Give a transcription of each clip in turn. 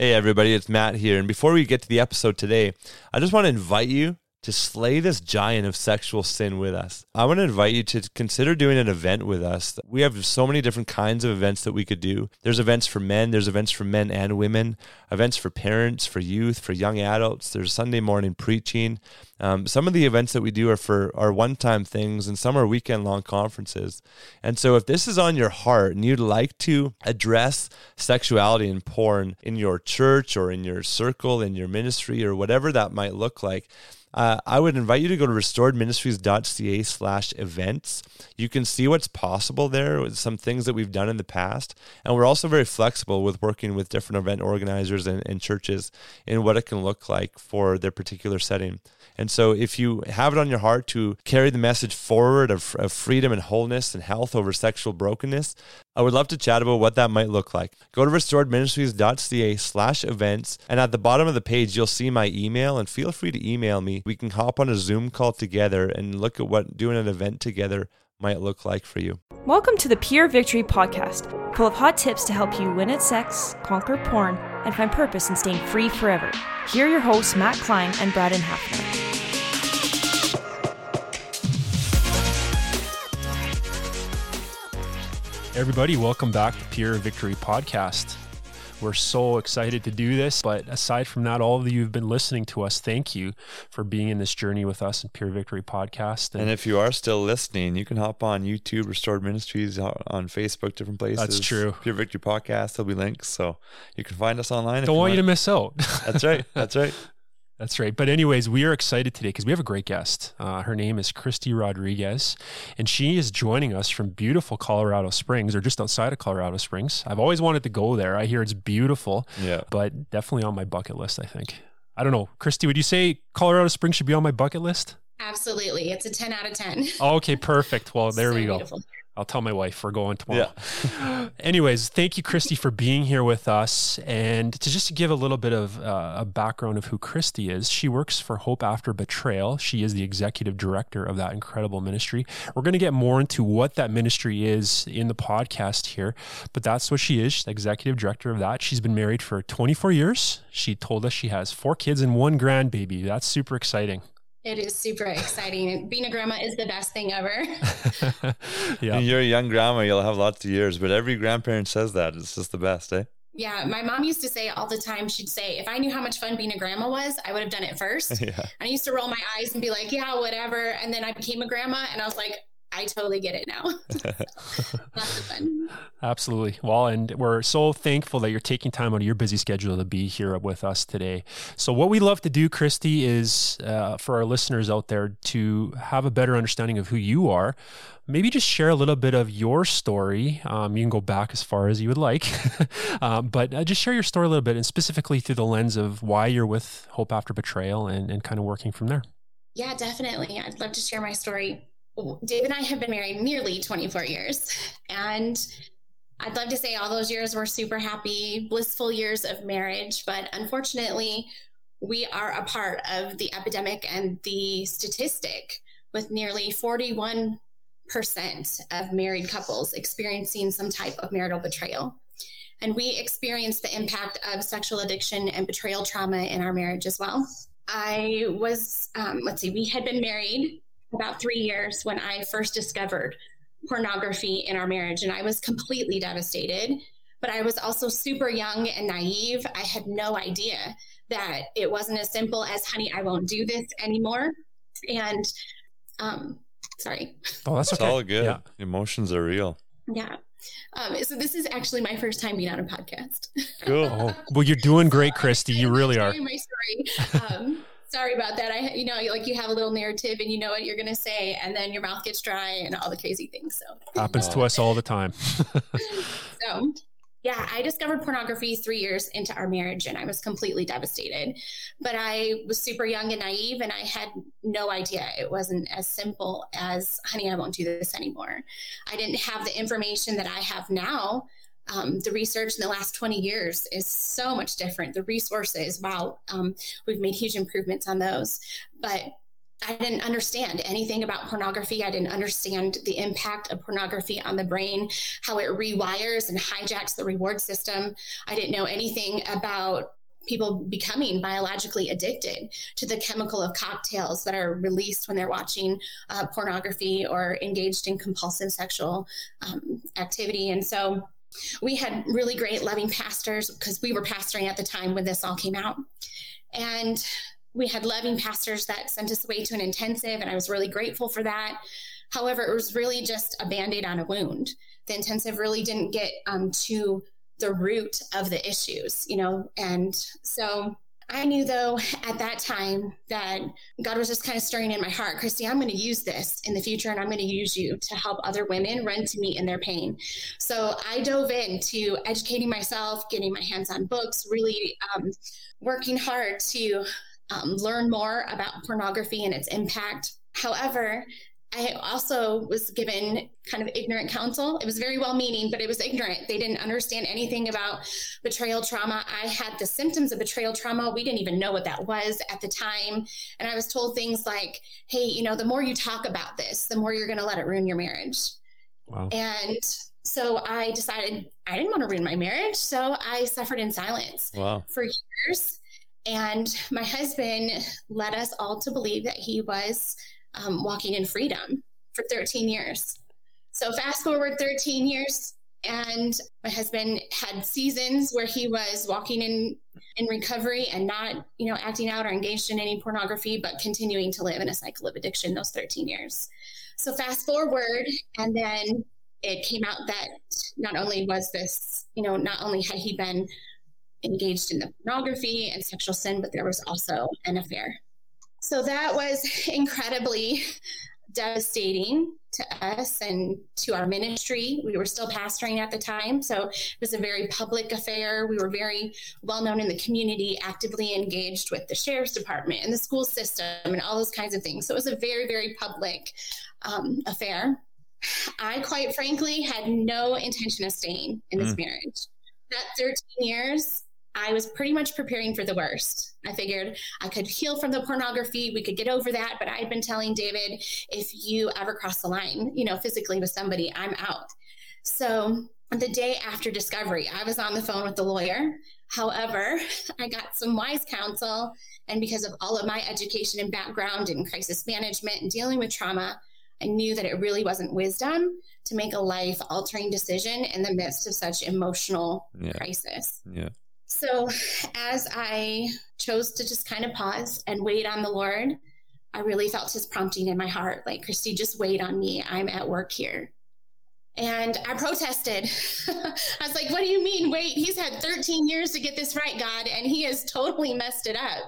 Hey, everybody, it's Matt here. And before we get to the episode today, I just want to invite you to slay this giant of sexual sin with us. I want to invite you to consider doing an event with us. We have so many different kinds of events that we could do. There's events for men, there's events for men and women, events for parents, for youth, for young adults. There's Sunday morning preaching. Um, some of the events that we do are for are one-time things, and some are weekend-long conferences. And so, if this is on your heart and you'd like to address sexuality and porn in your church or in your circle, in your ministry, or whatever that might look like, uh, I would invite you to go to restoredministries.ca slash events. You can see what's possible there with some things that we've done in the past. And we're also very flexible with working with different event organizers and, and churches in what it can look like for their particular setting. And so, if you have it on your heart to carry the message forward of, of freedom and wholeness and health over sexual brokenness, I would love to chat about what that might look like. Go to restoredministries.ca slash events, and at the bottom of the page, you'll see my email, and feel free to email me. We can hop on a Zoom call together and look at what doing an event together might look like for you. Welcome to the Pure Victory Podcast, full of hot tips to help you win at sex, conquer porn, and find purpose in staying free forever. Here are your hosts, Matt Cline and Braden Hafner. Everybody, welcome back to Pure Victory Podcast. We're so excited to do this. But aside from that, all of you who've been listening to us, thank you for being in this journey with us in Pure Victory Podcast. And, and if you are still listening, you can hop on YouTube, Restored Ministries, uh, on Facebook, different places. That's true. Pure Victory Podcast, there'll be links. So you can find us online. Don't want you to miss out. That's right. That's right. That's right. But, anyways, we are excited today because we have a great guest. Uh, her name is Kristy Rodriguez, and she is joining us from beautiful Colorado Springs or just outside of Colorado Springs. I've always wanted to go there. I hear it's beautiful, yeah. but definitely on my bucket list, I think. I don't know. Kristy, would you say Colorado Springs should be on my bucket list? Absolutely. It's a 10 out of 10. okay, perfect. Well, there so we go. Beautiful. I'll tell my wife we're going tomorrow. Yeah. Anyways, thank you, Kristy, for being here with us. And to just give a little bit of uh, a background of who Kristy is, she works for Hope After Betrayal. She is the executive director of that incredible ministry. We're going to get more into what that ministry is in the podcast here, but that's what she is. She's the executive director of that. She's been married for 24 years. She told us she has four kids and one grandbaby. That's super exciting. It is super exciting. Being a grandma is the best thing ever. yeah. You're a young grandma, you'll have lots of years, but every grandparent says that. It's just the best, eh? Yeah, my mom used to say all the time, she'd say, if I knew how much fun being a grandma was, I would have done it first. Yeah. I used to roll my eyes and be like, yeah, whatever. And then I became a grandma and I was like, I totally get it now. Lots of fun. Absolutely. Well, and we're so thankful that you're taking time out of your busy schedule to be here with us today. So, what we love to do, Kristy, is uh, for our listeners out there to have a better understanding of who you are. Maybe just share a little bit of your story. Um, you can go back as far as you would like, um, but uh, just share your story a little bit, and specifically through the lens of why you're with Hope After Betrayal and, and kind of working from there. Yeah, definitely. I'd love to share my story. Dave and I have been married nearly 24 years. And I'd love to say all those years were super happy, blissful years of marriage. But unfortunately, we are a part of the epidemic and the statistic with nearly 41% of married couples experiencing some type of marital betrayal. And we experienced the impact of sexual addiction and betrayal trauma in our marriage as well. I was, um, let's see, we had been married about three years when I first discovered pornography in our marriage. And I was completely devastated. But I was also super young and naive. I had no idea that it wasn't as simple as, honey, I won't do this anymore. And, um, sorry. Oh, that's okay. All good. Yeah. Emotions are real. Yeah. Um, so this is actually my first time being on a podcast. Cool. oh, well, you're doing great, Kristy. You really are. My story. Um, sorry about that. I, you know, like you have a little narrative and you know what you're going to say, and then your mouth gets dry and all the crazy things. So happens to us all the time. so, yeah, I discovered pornography three years into our marriage and I was completely devastated. But I was super young and naive and I had no idea it wasn't as simple as, honey, I won't do this anymore. I didn't have the information that I have now um, the research in the last 20 years is so much different. The resources, wow, um, we've made huge improvements on those. But I didn't understand anything about pornography. I didn't understand the impact of pornography on the brain, how it rewires and hijacks the reward system. I didn't know anything about people becoming biologically addicted to the chemical of cocktails that are released when they're watching uh, pornography or engaged in compulsive sexual um, activity. And so we had really great, loving pastors because we were pastoring at the time when this all came out. And we had loving pastors that sent us away to an intensive, and I was really grateful for that. However, it was really just a band aid on a wound. The intensive really didn't get um, to the root of the issues, you know, and so I knew though at that time that God was just kind of stirring in my heart, Kristy, I'm going to use this in the future and I'm going to use you to help other women run to me in their pain. So I dove into educating myself, getting my hands on books, really um, working hard to um, learn more about pornography and its impact. However, I also was given kind of ignorant counsel. It was very well meaning, but it was ignorant. They didn't understand anything about betrayal trauma. I had the symptoms of betrayal trauma. We didn't even know what that was at the time. And I was told things like, hey, you know, the more you talk about this, the more you're going to let it ruin your marriage. Wow. And so I decided I didn't want to ruin my marriage. So I suffered in silence wow. for years. And my husband led us all to believe that he was um, walking in freedom for 13 years. So fast forward 13 years, and my husband had seasons where he was walking in in recovery and not, you know, acting out or engaged in any pornography, but continuing to live in a cycle of addiction those 13 years. So fast forward, and then it came out that not only was this, you know, not only had he been engaged in the pornography and sexual sin, but there was also an affair. So that was incredibly devastating to us and to our ministry. We were still pastoring at the time, so it was a very public affair. We were very well known in the community, actively engaged with the sheriff's department and the school system and all those kinds of things. So it was a very, very public um, affair. I quite frankly had no intention of staying in this mm. marriage. That 13 years I was pretty much preparing for the worst. I figured I could heal from the pornography, we could get over that. But I had been telling David, if you ever cross the line, you know, physically with somebody, I'm out. So the day after discovery, I was on the phone with the lawyer. However, I got some wise counsel. And because of all of my education and background in crisis management and dealing with trauma, I knew that it really wasn't wisdom to make a life altering decision in the midst of such emotional yeah. crisis. Yeah. So, as I chose to just kind of pause and wait on the Lord, I really felt his prompting in my heart like, Kristy, just wait on me. I'm at work here. And I protested. I was like, what do you mean? Wait, he's had 13 years to get this right, God, and he has totally messed it up.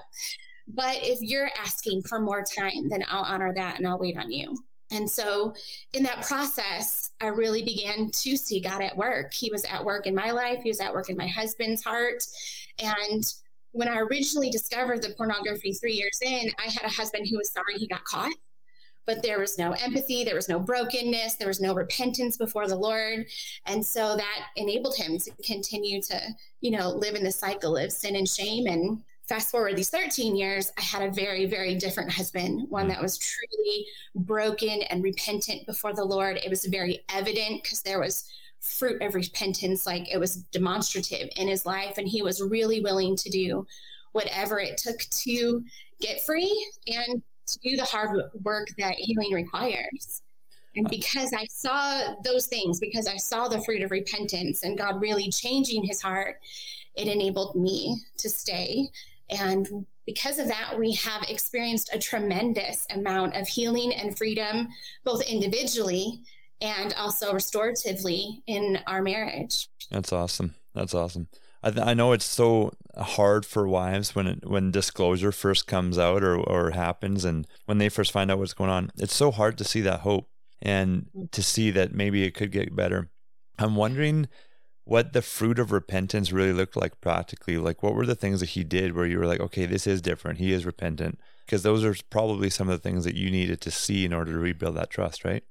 But if you're asking for more time, then I'll honor that and I'll wait on you. And so, in that process, I really began to see God at work. He was at work in my life, He was at work in my husband's heart. And when I originally discovered the pornography three years in, I had a husband who was sorry he got caught. But there was no empathy, there was no brokenness, there was no repentance before the Lord. And so that enabled him to continue to, you know, live in the cycle of sin and shame and fast forward these 13 years, I had a very, very different husband, one mm. that was truly broken and repentant before the Lord. It was very evident because there was fruit of repentance, like it was demonstrative in his life. And he was really willing to do whatever it took to get free and to do the hard work that healing requires. And uh. because I saw those things, because I saw the fruit of repentance and God really changing his heart, it enabled me to stay and because of that, we have experienced a tremendous amount of healing and freedom, both individually and also restoratively in our marriage. That's awesome. That's awesome. I, th- I know it's so hard for wives when it, when disclosure first comes out or, or happens and when they first find out what's going on. It's so hard to see that hope and mm. to see that maybe it could get better. I'm wondering what the fruit of repentance really looked like practically. Like, what were the things that he did where you were like, okay, this is different. He is repentant. Because those are probably some of the things that you needed to see in order to rebuild that trust, right?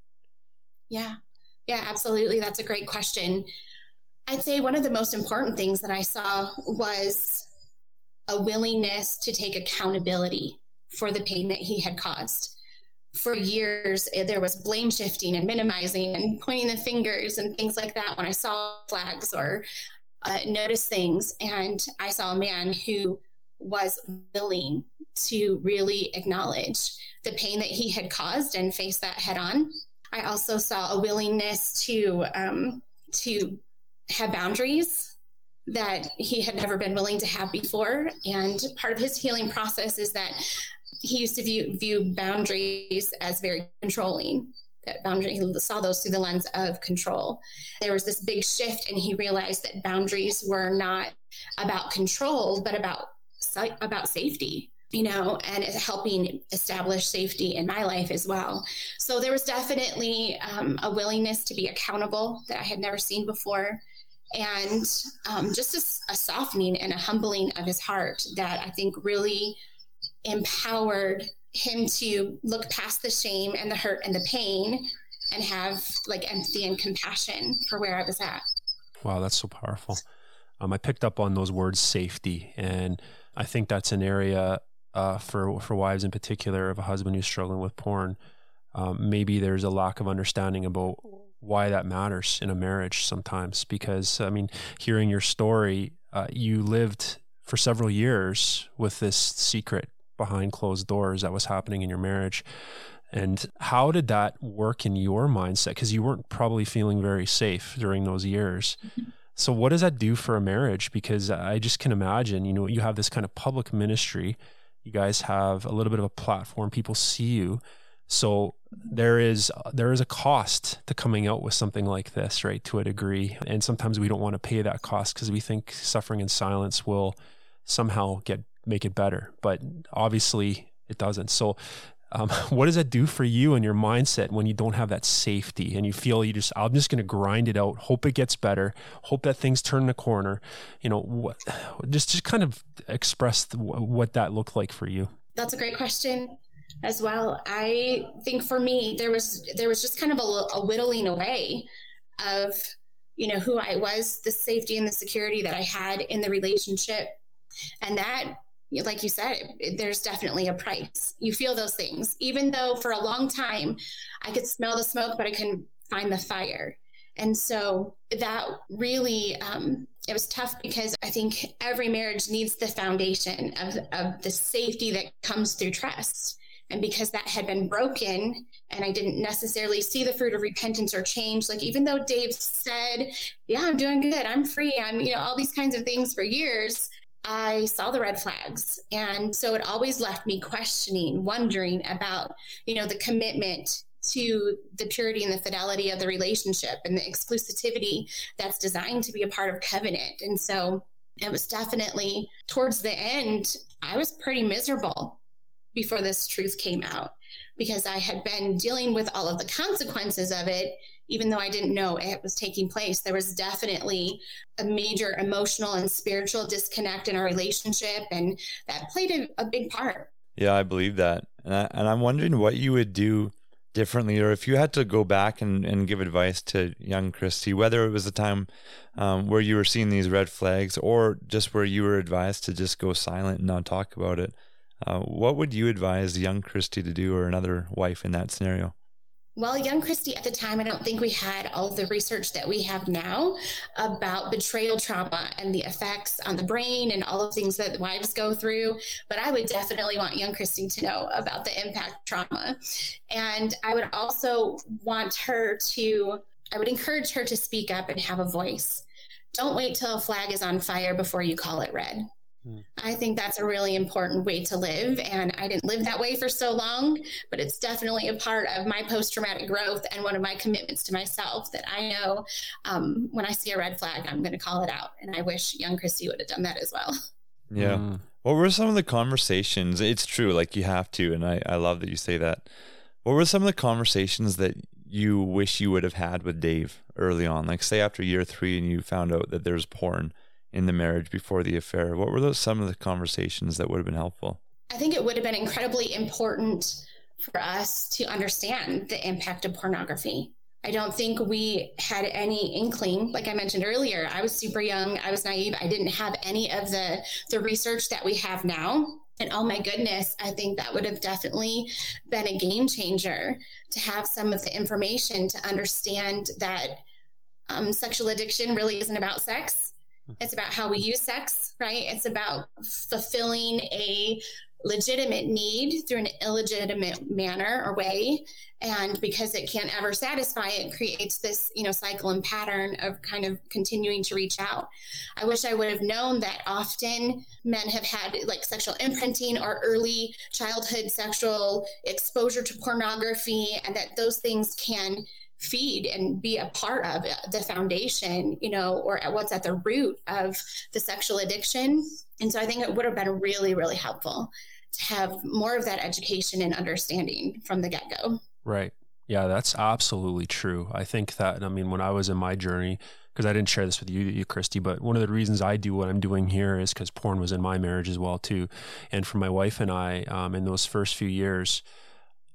Yeah. Yeah, absolutely. That's a great question. I'd say one of the most important things that I saw was a willingness to take accountability for the pain that he had caused. For years, eh, there was blame shifting and minimizing and pointing the fingers and things like that when I saw flags or uh, noticed things. And I saw a man who was willing to really acknowledge the pain that he had caused and face that head on. I also saw a willingness to um, to have boundaries that he had never been willing to have before. And part of his healing process is that he used to view view boundaries as very controlling. That boundary, he saw those through the lens of control. There was this big shift, and he realized that boundaries were not about control, but about about safety you know, and helping establish safety in my life as well. So there was definitely um, a willingness to be accountable that I had never seen before. And um, just a, a, softening and a humbling of his heart that I think really empowered him to look past the shame and the hurt and the pain and have like empathy and compassion for where I was at. Wow, that's so powerful. Um, I picked up on those words safety, and I think that's an area uh, for for wives in particular of a husband who's struggling with porn. Um, maybe there's a lack of understanding about why that matters in a marriage sometimes. Because I mean, hearing your story, uh, you lived for several years with this secret behind closed doors that was happening in your marriage. And how did that work in your mindset? Because you weren't probably feeling very safe during those years. Mm-hmm. So, what does that do for a marriage? Because I just can imagine, you know, you have this kind of public ministry you guys have a little bit of a platform. People see you. So there is there is a cost to coming out with something like this, right? To a degree, and sometimes we don't want to pay that cost because we think suffering in silence will somehow get make it better, but obviously it doesn't. So um, what does that do for you and your mindset when you don't have that safety and you feel you just i'm just going to grind it out hope it gets better hope that things turn the corner you know what just just kind of express what that looked like for you. That's a great question as well. I think for me there was there was just kind of a, a whittling away of you know who i was the safety and the security that i had in the relationship. And that like you said, there's definitely a price. You feel those things, even though for a long time I could smell the smoke, but I couldn't find the fire. And so that really, um, it was tough because I think every marriage needs the foundation of, of the safety that comes through trust. And because that had been broken and I didn't necessarily see the fruit of repentance or change, like even though Dave said, Yeah, I'm doing good, I'm free, I'm, you know, all these kinds of things for years, I saw the red flags. And so it always left me questioning, wondering about, you know, the commitment to the purity and the fidelity of the relationship and the exclusivity that's designed to be a part of covenant. And so it was definitely towards the end, I was pretty miserable before this truth came out because I had been dealing with all of the consequences of it even though I didn't know it was taking place, there was definitely a major emotional and spiritual disconnect in our relationship. And that played a, a big part. Yeah, I believe that. And, I, and I'm wondering what you would do differently, or if you had to go back and, and give advice to young Kristy, whether it was a time um, where you were seeing these red flags or just where you were advised to just go silent and not talk about it. Uh, what would you advise young Kristy to do or another wife in that scenario? Well, young Kristy at the time, I don't think we had all the research that we have now about betrayal trauma and the effects on the brain and all the things that wives go through. But I would definitely want young Kristy to know about the impact trauma. And I would also want her to, I would encourage her to speak up and have a voice. Don't wait till a flag is on fire before you call it red. Hmm. I think that's a really important way to live. And I didn't live that way for so long, but it's definitely a part of my post traumatic growth and one of my commitments to myself that I know um, when I see a red flag, I'm going to call it out. And I wish young Kristy would have done that as well. Yeah. Mm. What were some of the conversations? It's true, like you have to. And I, I love that you say that. What were some of the conversations that you wish you would have had with Dave early on? Like, say, after year three and you found out that there's porn in the marriage before the affair. What were those some of the conversations that would have been helpful? I think it would have been incredibly important for us to understand the impact of pornography. I don't think we had any inkling. Like I mentioned earlier, I was super young, I was naive, I didn't have any of the the research that we have now. And oh my goodness, I think that would have definitely been a game changer to have some of the information to understand that um, sexual addiction really isn't about sex. It's about how we mm-hmm. use sex, right? It's about fulfilling a legitimate need through an illegitimate manner or way. And because it can't ever satisfy it creates this you know cycle and pattern of kind of continuing to reach out. I wish i would have known that often men have had like sexual imprinting or early childhood sexual exposure to pornography and that those things can feed and be a part of the foundation, you know, or what's at the root of the sexual addiction. And so I think it would have been really, really helpful to have more of that education and understanding from the get go. Right. Yeah, that's absolutely true. I think that, I mean, when I was in my journey, because I didn't share this with you, you, Kristy, but one of the reasons I do what I'm doing here is because porn was in my marriage as well, too. And for my wife and I, um, in those first few years,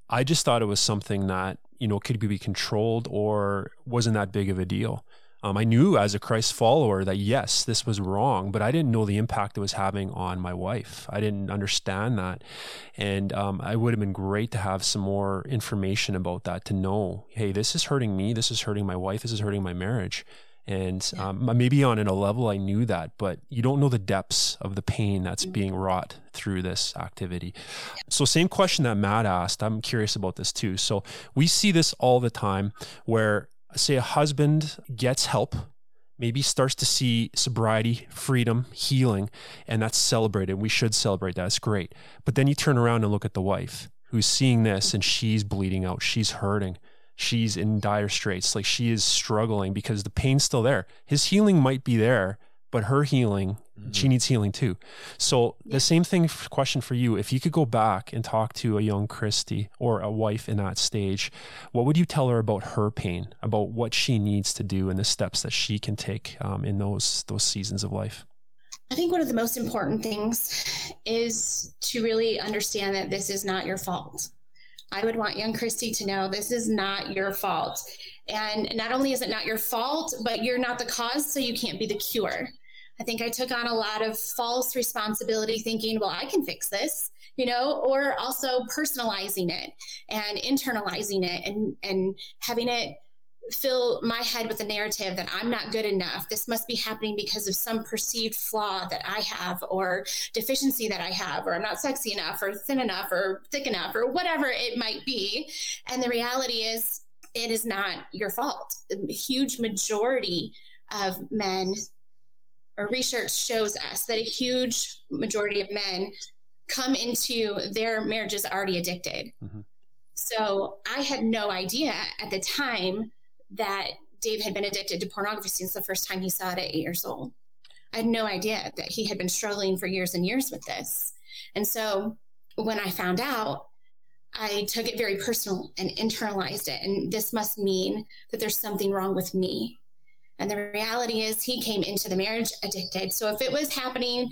I just thought it was something that, you know, could be controlled or wasn't that big of a deal. Um, I knew as a Christ follower that yes, this was wrong, but I didn't know the impact it was having on my wife. I didn't understand that. And um, I would have been great to have some more information about that to know, hey, this is hurting me. This is hurting my wife. This is hurting my marriage. And um, maybe on a level I knew that, but you don't know the depths of the pain that's mm-hmm. being wrought through this activity. So, same question that Matt asked. I'm curious about this too. So, we see this all the time where say a husband gets help, maybe starts to see sobriety, freedom, healing, and that's celebrated. We should celebrate that. It's great. But then you turn around and look at the wife who's seeing this and she's bleeding out, she's hurting. She's in dire straits. Like she is struggling because the pain's still there. His healing might be there, but her healing, mm-hmm. she needs healing too. So the same thing question for you. If you could go back and talk to a young Kristy or a wife in that stage, what would you tell her about her pain, about what she needs to do and the steps that she can take um, in those those seasons of life? I think one of the most important things is to really understand that this is not your fault. I would want young Kristy to know this is not your fault. And not only is it not your fault, but you're not the cause, so you can't be the cure. I think I took on a lot of false responsibility thinking, well, I can fix this, you know, or also personalizing it and internalizing it and, and having it fill my head with a narrative that I'm not good enough. This must be happening because of some perceived flaw that I have or deficiency that I have, or I'm not sexy enough or thin enough or thick enough or whatever it might be. And the reality is, it is not your fault. A huge majority of men or research shows us that a huge majority of men come into their marriages already addicted. Mm-hmm. So I had no idea at the time that Dave had been addicted to pornography since the first time he saw it at eight years old. I had no idea that he had been struggling for years and years with this. And so when I found out, I took it very personal and internalized it. And this must mean that there's something wrong with me. And the reality is, he came into the marriage addicted. So if it was happening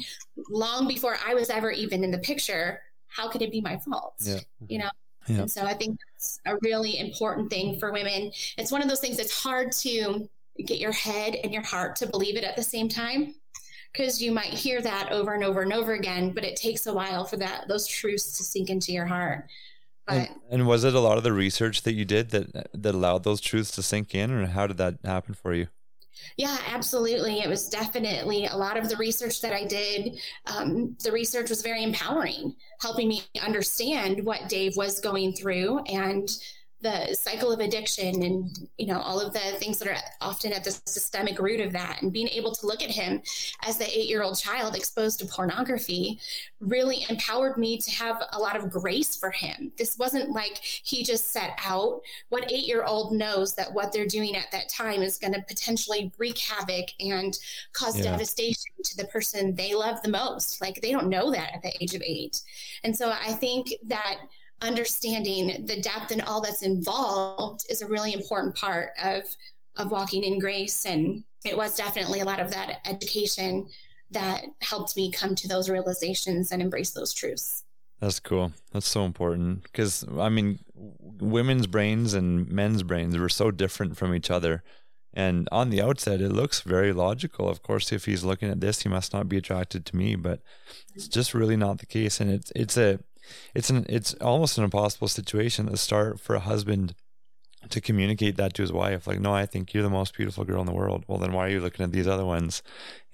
long before I was ever even in the picture, how could it be my fault? Yeah. You know? Yeah. And so I think that's a really important thing for women. It's one of those things that's hard to get your head and your heart to believe it at the same time because you might hear that over and over and over again, but it takes a while for that those truths to sink into your heart. But, and, and, was it a lot of the research that you did that that allowed those truths to sink in, or how did that happen for you? Yeah, absolutely. It was definitely a lot of the research that I did. Um, the research was very empowering, helping me understand what Dave was going through and the cycle of addiction and you know all of the things that are often at the systemic root of that. And being able to look at him as the eight year old child exposed to pornography really empowered me to have a lot of grace for him. This wasn't like he just set out. What eight year old knows that what they're doing at that time is going to potentially wreak havoc and cause yeah. devastation to the person they love the most. Like they don't know that at the age of eight. And so i think that understanding the depth and all that's involved is a really important part of of walking in grace and it was definitely a lot of that education that helped me come to those realizations and embrace those truths that's cool that's so important because i mean women's brains and men's brains were so different from each other And on the outset, it looks very logical. Of course, if he's looking at this, he must not be attracted to me. But it's just really not the case. And it's it's a it's an it's almost an impossible situation to start for a husband to communicate that to his wife. Like no i think you're the most beautiful girl in the world. Well then why are you looking at these other ones?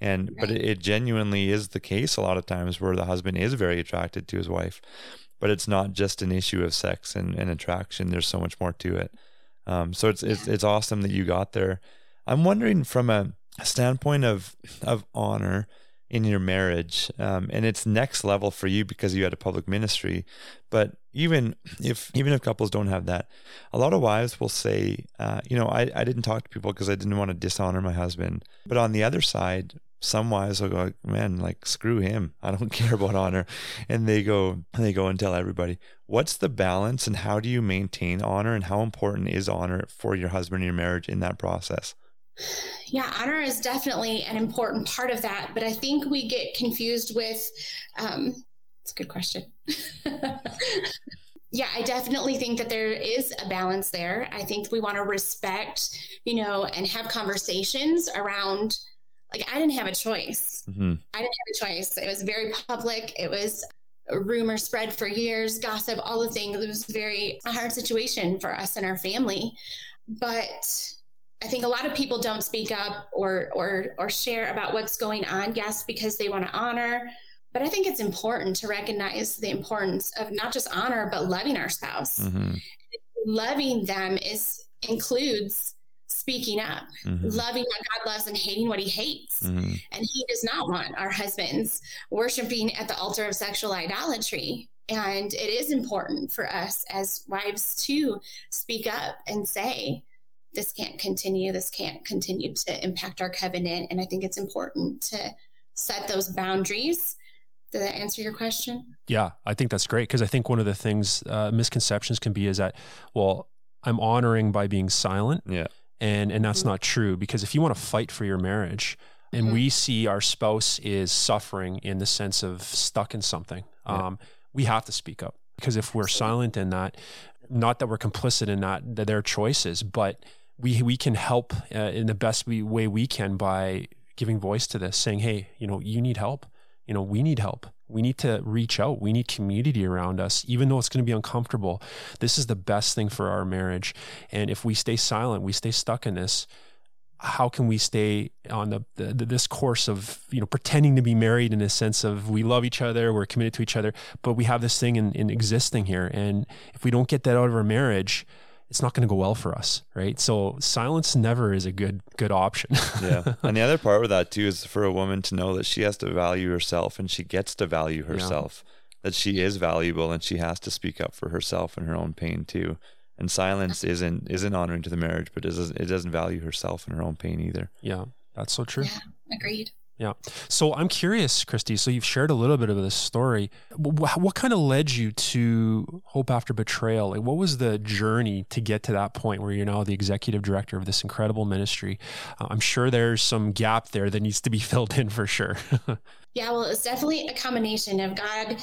And right. but it, it, genuinely is the case a lot of times where the husband is very attracted to his wife but it's not just an issue of sex and, and attraction. There's so much more to it. Um, so it's, it's it's awesome that you got there. I'm wondering from a standpoint of of honor in your marriage um, and it's next level for you because you had a public ministry. But even if even if couples don't have that a lot of wives will say uh, you know I, I didn't talk to people because i didn't want to dishonor my husband. But on the other side some wives will go man like screw him. I don't care about honor. And they go they go and tell everybody. What's the balance and how do you maintain honor and how important is honor for your husband in your marriage in that process yeah, honor is definitely an important part of that, but I think we get confused with. Um, it's a good question. yeah, I definitely think that there is a balance there. I think we want to respect, you know, and have conversations around. Like I didn't have a choice. Mm-hmm. I didn't have a choice. It was very public. It was rumor spread for years, gossip, all the things. It was very a hard situation for us and our family, but I think a lot of people don't speak up or or or share about what's going on, yes, because they want to honor. But I think it's important to recognize the importance of not just honor, but loving our spouse. Mm-hmm. Loving them is includes speaking up, mm-hmm. loving what God loves and hating what he hates. Mm-hmm. And he does not want our husbands worshiping at the altar of sexual idolatry. And it is important for us as wives to speak up and say, this can't continue. This can't continue to impact our covenant. And I think it's important to set those boundaries. Did that answer your question? Yeah, I think that's great because I think one of the things uh, misconceptions can be is that, well, I'm honoring by being silent. Yeah. And and that's mm-hmm. not true because if you want to fight for your marriage and mm-hmm. we see our spouse is suffering in the sense of stuck in something, yeah. um, we have to speak up because if we're silent in that, not that we're complicit in that, that their choices, but we we can help uh, in the best we, way we can by giving voice to this, saying, "Hey, you know, you need help. You know, we need help. We need to reach out. We need community around us, even though it's going to be uncomfortable. This is the best thing for our marriage. And if we stay silent, we stay stuck in this." how can we stay on the, the, this course of you know pretending to be married in a sense of we love each other we're committed to each other but we have this thing in, in existing here and if we don't get that out of our marriage it's not going to go well for us, right? So silence never is a good good option. yeah, and the other part with that too is for a woman to know that she has to value herself and she gets to value herself. Yeah. That she is valuable and she has to speak up for herself and her own pain too. And silence isn't isn't honoring to the marriage, but it doesn't it doesn't value herself and her own pain either. Yeah, that's so true. Yeah, agreed. Yeah. So I'm curious, Kristy. So you've shared a little bit of this story. What, what kind of led you to Hope After Betrayal? Like, what was the journey to get to that point where you're now the executive director of this incredible ministry? Uh, I'm sure there's some gap there that needs to be filled in for sure. yeah, well, it's definitely a combination of God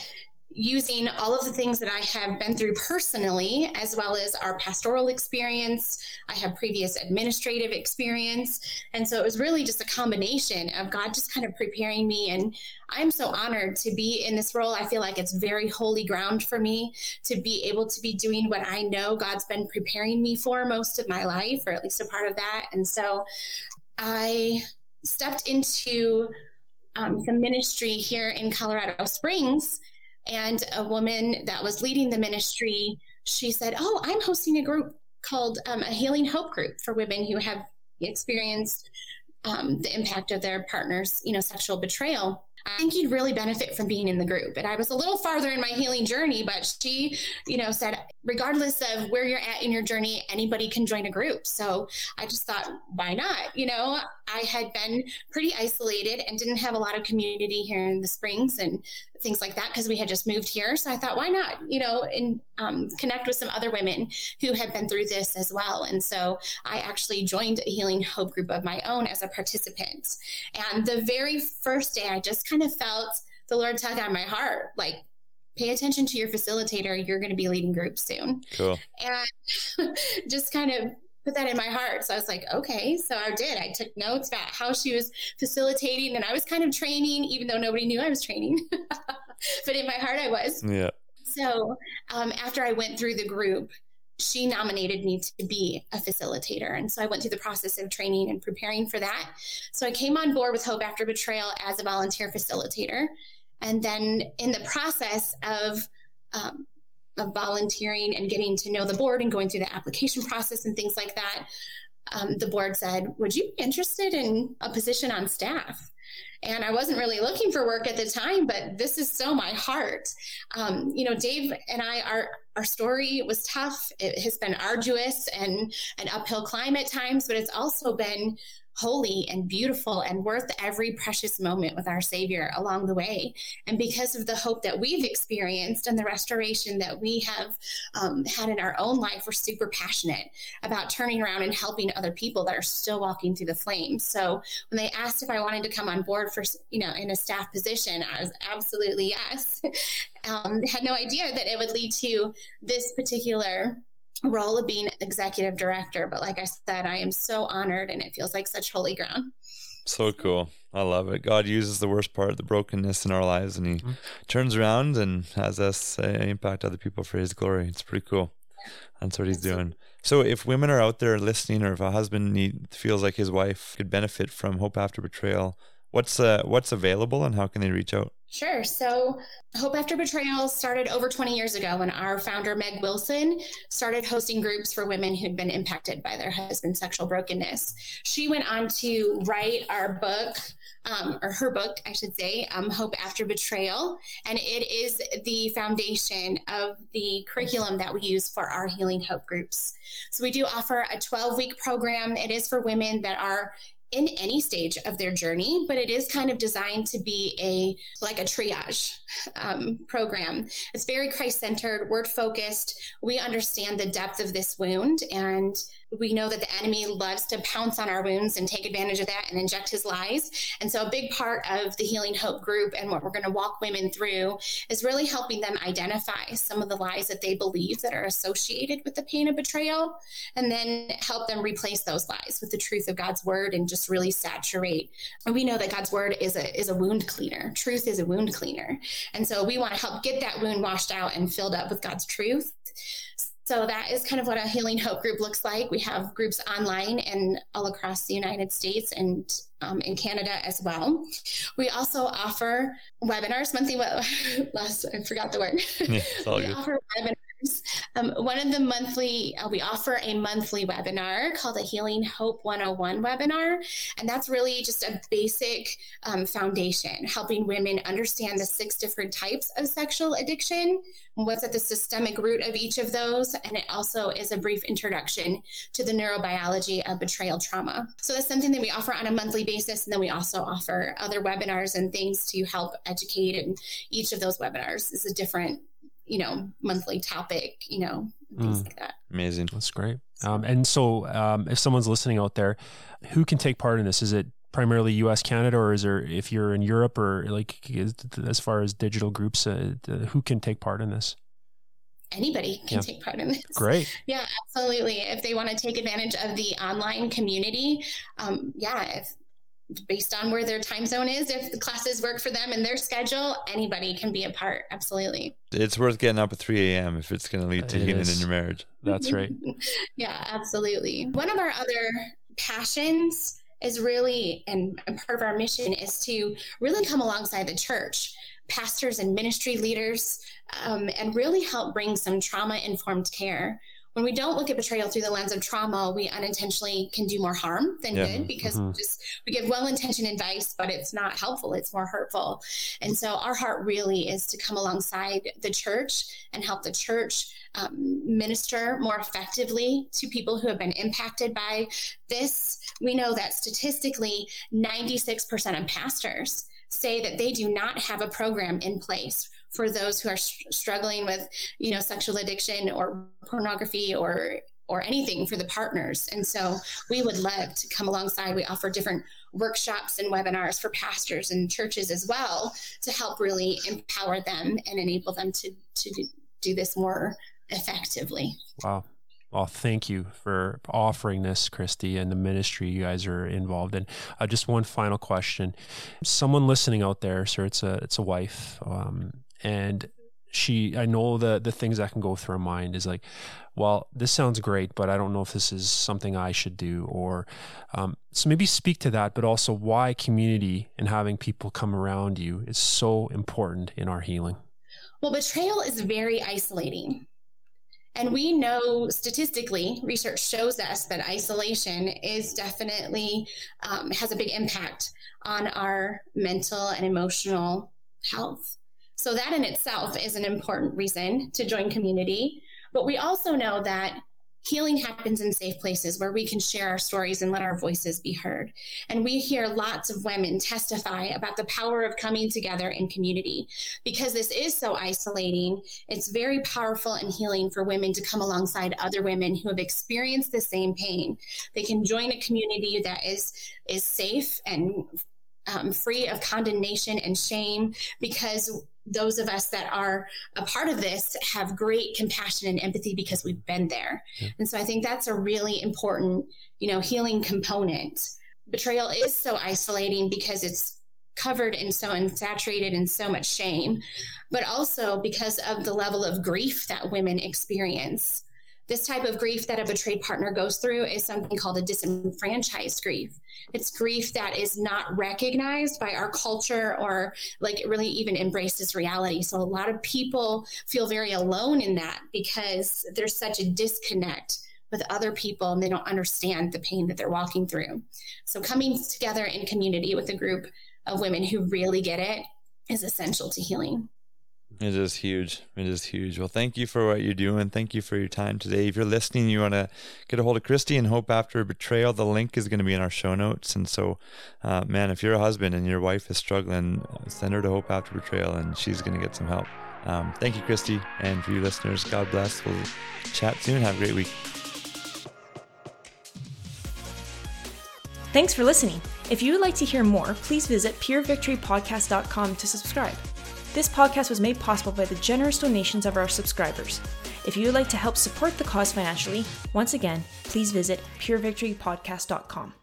using all of the things that I have been through personally, as well as our pastoral experience. I have previous administrative experience. And so it was really just a combination of God just kind of preparing me. And I'm so honored to be in this role. I feel like it's very holy ground for me to be able to be doing what I know God's been preparing me for most of my life, or at least a part of that. And so I stepped into um, the ministry here in Colorado Springs and a woman that was leading the ministry, she said, Oh, I'm hosting a group called um, a Healing Hope Group for women who have experienced um, the impact of their partner's, you know, sexual betrayal. I think you'd really benefit from being in the group. And I was a little farther in my healing journey, but she, you know, said, regardless of where you're at in your journey, anybody can join a group. So I just thought, why not? You know, I had been pretty isolated and didn't have a lot of community here in the Springs and things like that because we had just moved here. So I thought, why not, you know, and um, connect with some other women who had been through this as well. And so I actually joined a Healing Hope group of my own as a participant. And the very first day, I just kind of felt the Lord tug on my heart, like, pay attention to your facilitator. You're going to be leading groups soon. Cool. And just kind of put that in my heart. So I was like, okay. So I did. I took notes about how she was facilitating and I was kind of training, even though nobody knew I was training. but in my heart, I was. Yeah. So um, after I went through the group, she nominated me to be a facilitator. And so I went through the process of training and preparing for that. So I came on board with Hope After Betrayal as a volunteer facilitator. And then in the process of, um, of volunteering and getting to know the board and going through the application process and things like that, um, the board said, Would you be interested in a position on staff? And I wasn't really looking for work at the time, but this is so my heart. Um, you know, Dave and I, our our story was tough. It has been arduous and an uphill climb at times, but it's also been holy and beautiful and worth every precious moment with our Savior along the way. And because of the hope that we've experienced and the restoration that we have um, had in our own life, we're super passionate about turning around and helping other people that are still walking through the flames. So when they asked if I wanted to come on board for, you know, in a staff position, I was absolutely yes. um, had no idea that it would lead to this particular role of being executive director. But like I said, I am so honored and it feels like such holy ground. So cool. I love it. God uses the worst part, the brokenness in our lives, and He mm-hmm. turns around and has us uh, impact other people for His glory. It's pretty cool. That's what He's doing. So, if women are out there listening, or if a husband need, feels like his wife could benefit from Hope After Betrayal, What's uh, what's available and how can they reach out? Sure. So, Hope After Betrayal started over 20 years ago when our founder, Meg Wilson, started hosting groups for women who'd been impacted by their husband's sexual brokenness. She went on to write our book, um, or her book, I should say, um, Hope After Betrayal. And it is the foundation of the curriculum that we use for our Healing Hope groups. So, we do offer a 12 week program. It is for women that are in any stage of their journey, but it is kind of designed to be a like a triage um, program. It's very Christ centered, word focused. We understand the depth of this wound and we know that the enemy loves to pounce on our wounds and take advantage of that and inject his lies. And so, a big part of the Healing Hope group and what we're going to walk women through is really helping them identify some of the lies that they believe that are associated with the pain of betrayal, and then help them replace those lies with the truth of God's word and just really saturate. And we know that God's word is a is a wound cleaner. Truth is a wound cleaner, and so we want to help get that wound washed out and filled up with God's truth. So that is kind of what a Healing Hope group looks like. We have groups online and all across the United States and um, in Canada as well. We also offer webinars, monthly. last I forgot the word. Yeah, we good. offer webinars um, one of the monthly, uh, we offer a monthly webinar called the Healing Hope 101 webinar. And that's really just a basic um, foundation, helping women understand the six different types of sexual addiction, what's at the systemic root of each of those. And it also is a brief introduction to the neurobiology of betrayal trauma. So that's something that we offer on a monthly basis. And then we also offer other webinars and things to help educate. And each of those webinars is a different you know, monthly topic, you know, things mm, like that. Amazing. That's great. Um, and so, um, if someone's listening out there, who can take part in this? Is it primarily U.S., Canada, or is there if you're in Europe or like as far as digital groups, uh, who can take part in this? Anybody can yeah. take part in this. Great. Yeah, absolutely. If they want to take advantage of the online community, um, yeah, if based on where their time zone is. If the classes work for them and their schedule, anybody can be a part. Absolutely. It's worth getting up at 3 a.m. if it's going to lead to it healing is. in your marriage. That's right. yeah, absolutely. One of our other passions is really, and part of our mission is to really come alongside the church pastors and ministry leaders um, and really help bring some trauma informed care when we don't look at betrayal through the lens of trauma, we unintentionally can do more harm than yeah. good because mm-hmm. we just we give well-intentioned advice, but it's not helpful. It's more hurtful. And so our heart really is to come alongside the church and help the church um, minister more effectively to people who have been impacted by this. We know that statistically, 96% of pastors say that they do not have a program in place for those who are struggling with, you know, sexual addiction or pornography or or anything for the partners. And so we would love to come alongside. We offer different workshops and webinars for pastors and churches as well to help really empower them and enable them to to do this more effectively. Wow. Well, thank you for offering this, Kristy, and the ministry you guys are involved in. Uh, just one final question: Someone listening out there, sir, it's a it's a wife, um, and she, I know the the things that can go through her mind is like, well, this sounds great, but I don't know if this is something I should do. Or um, so maybe speak to that, but also why community and having people come around you is so important in our healing. Well, betrayal is very isolating. And we know statistically, research shows us that isolation is definitely um, has a big impact on our mental and emotional health. So, that in itself is an important reason to join community. But we also know that healing happens in safe places where we can share our stories and let our voices be heard. And we hear lots of women testify about the power of coming together in community. Because this is so isolating, it's very powerful and healing for women to come alongside other women who have experienced the same pain. They can join a community that is is safe and um, free of condemnation and shame because those of us that are a part of this have great compassion and empathy because we've been there. Yeah. And so I think that's a really important, you know, healing component. Betrayal is so isolating because it's covered and so unsaturated in so much shame, but also because of the level of grief that women experience. This type of grief that a betrayed partner goes through is something called a disenfranchised grief. It's grief that is not recognized by our culture or like really even embraced as reality. So a lot of people feel very alone in that because there's such a disconnect with other people and they don't understand the pain that they're walking through. So coming together in community with a group of women who really get it is essential to healing. It is huge. It is huge. Well, thank you for what you're doing. Thank you for your time today. If you're listening, you want to get a hold of Kristy and Hope After Betrayal. The link is going to be in our show notes. And so, uh, man, if you're a husband and your wife is struggling, send her to Hope After Betrayal and she's going to get some help. Um, thank you, Kristy. And for you listeners, God bless. We'll chat soon. Have a great week. Thanks for listening. If you would like to hear more, please visit purevictorypodcast.com to subscribe. This podcast was made possible by the generous donations of our subscribers. If you would like to help support the cause financially, once again, please visit purevictorypodcast.com.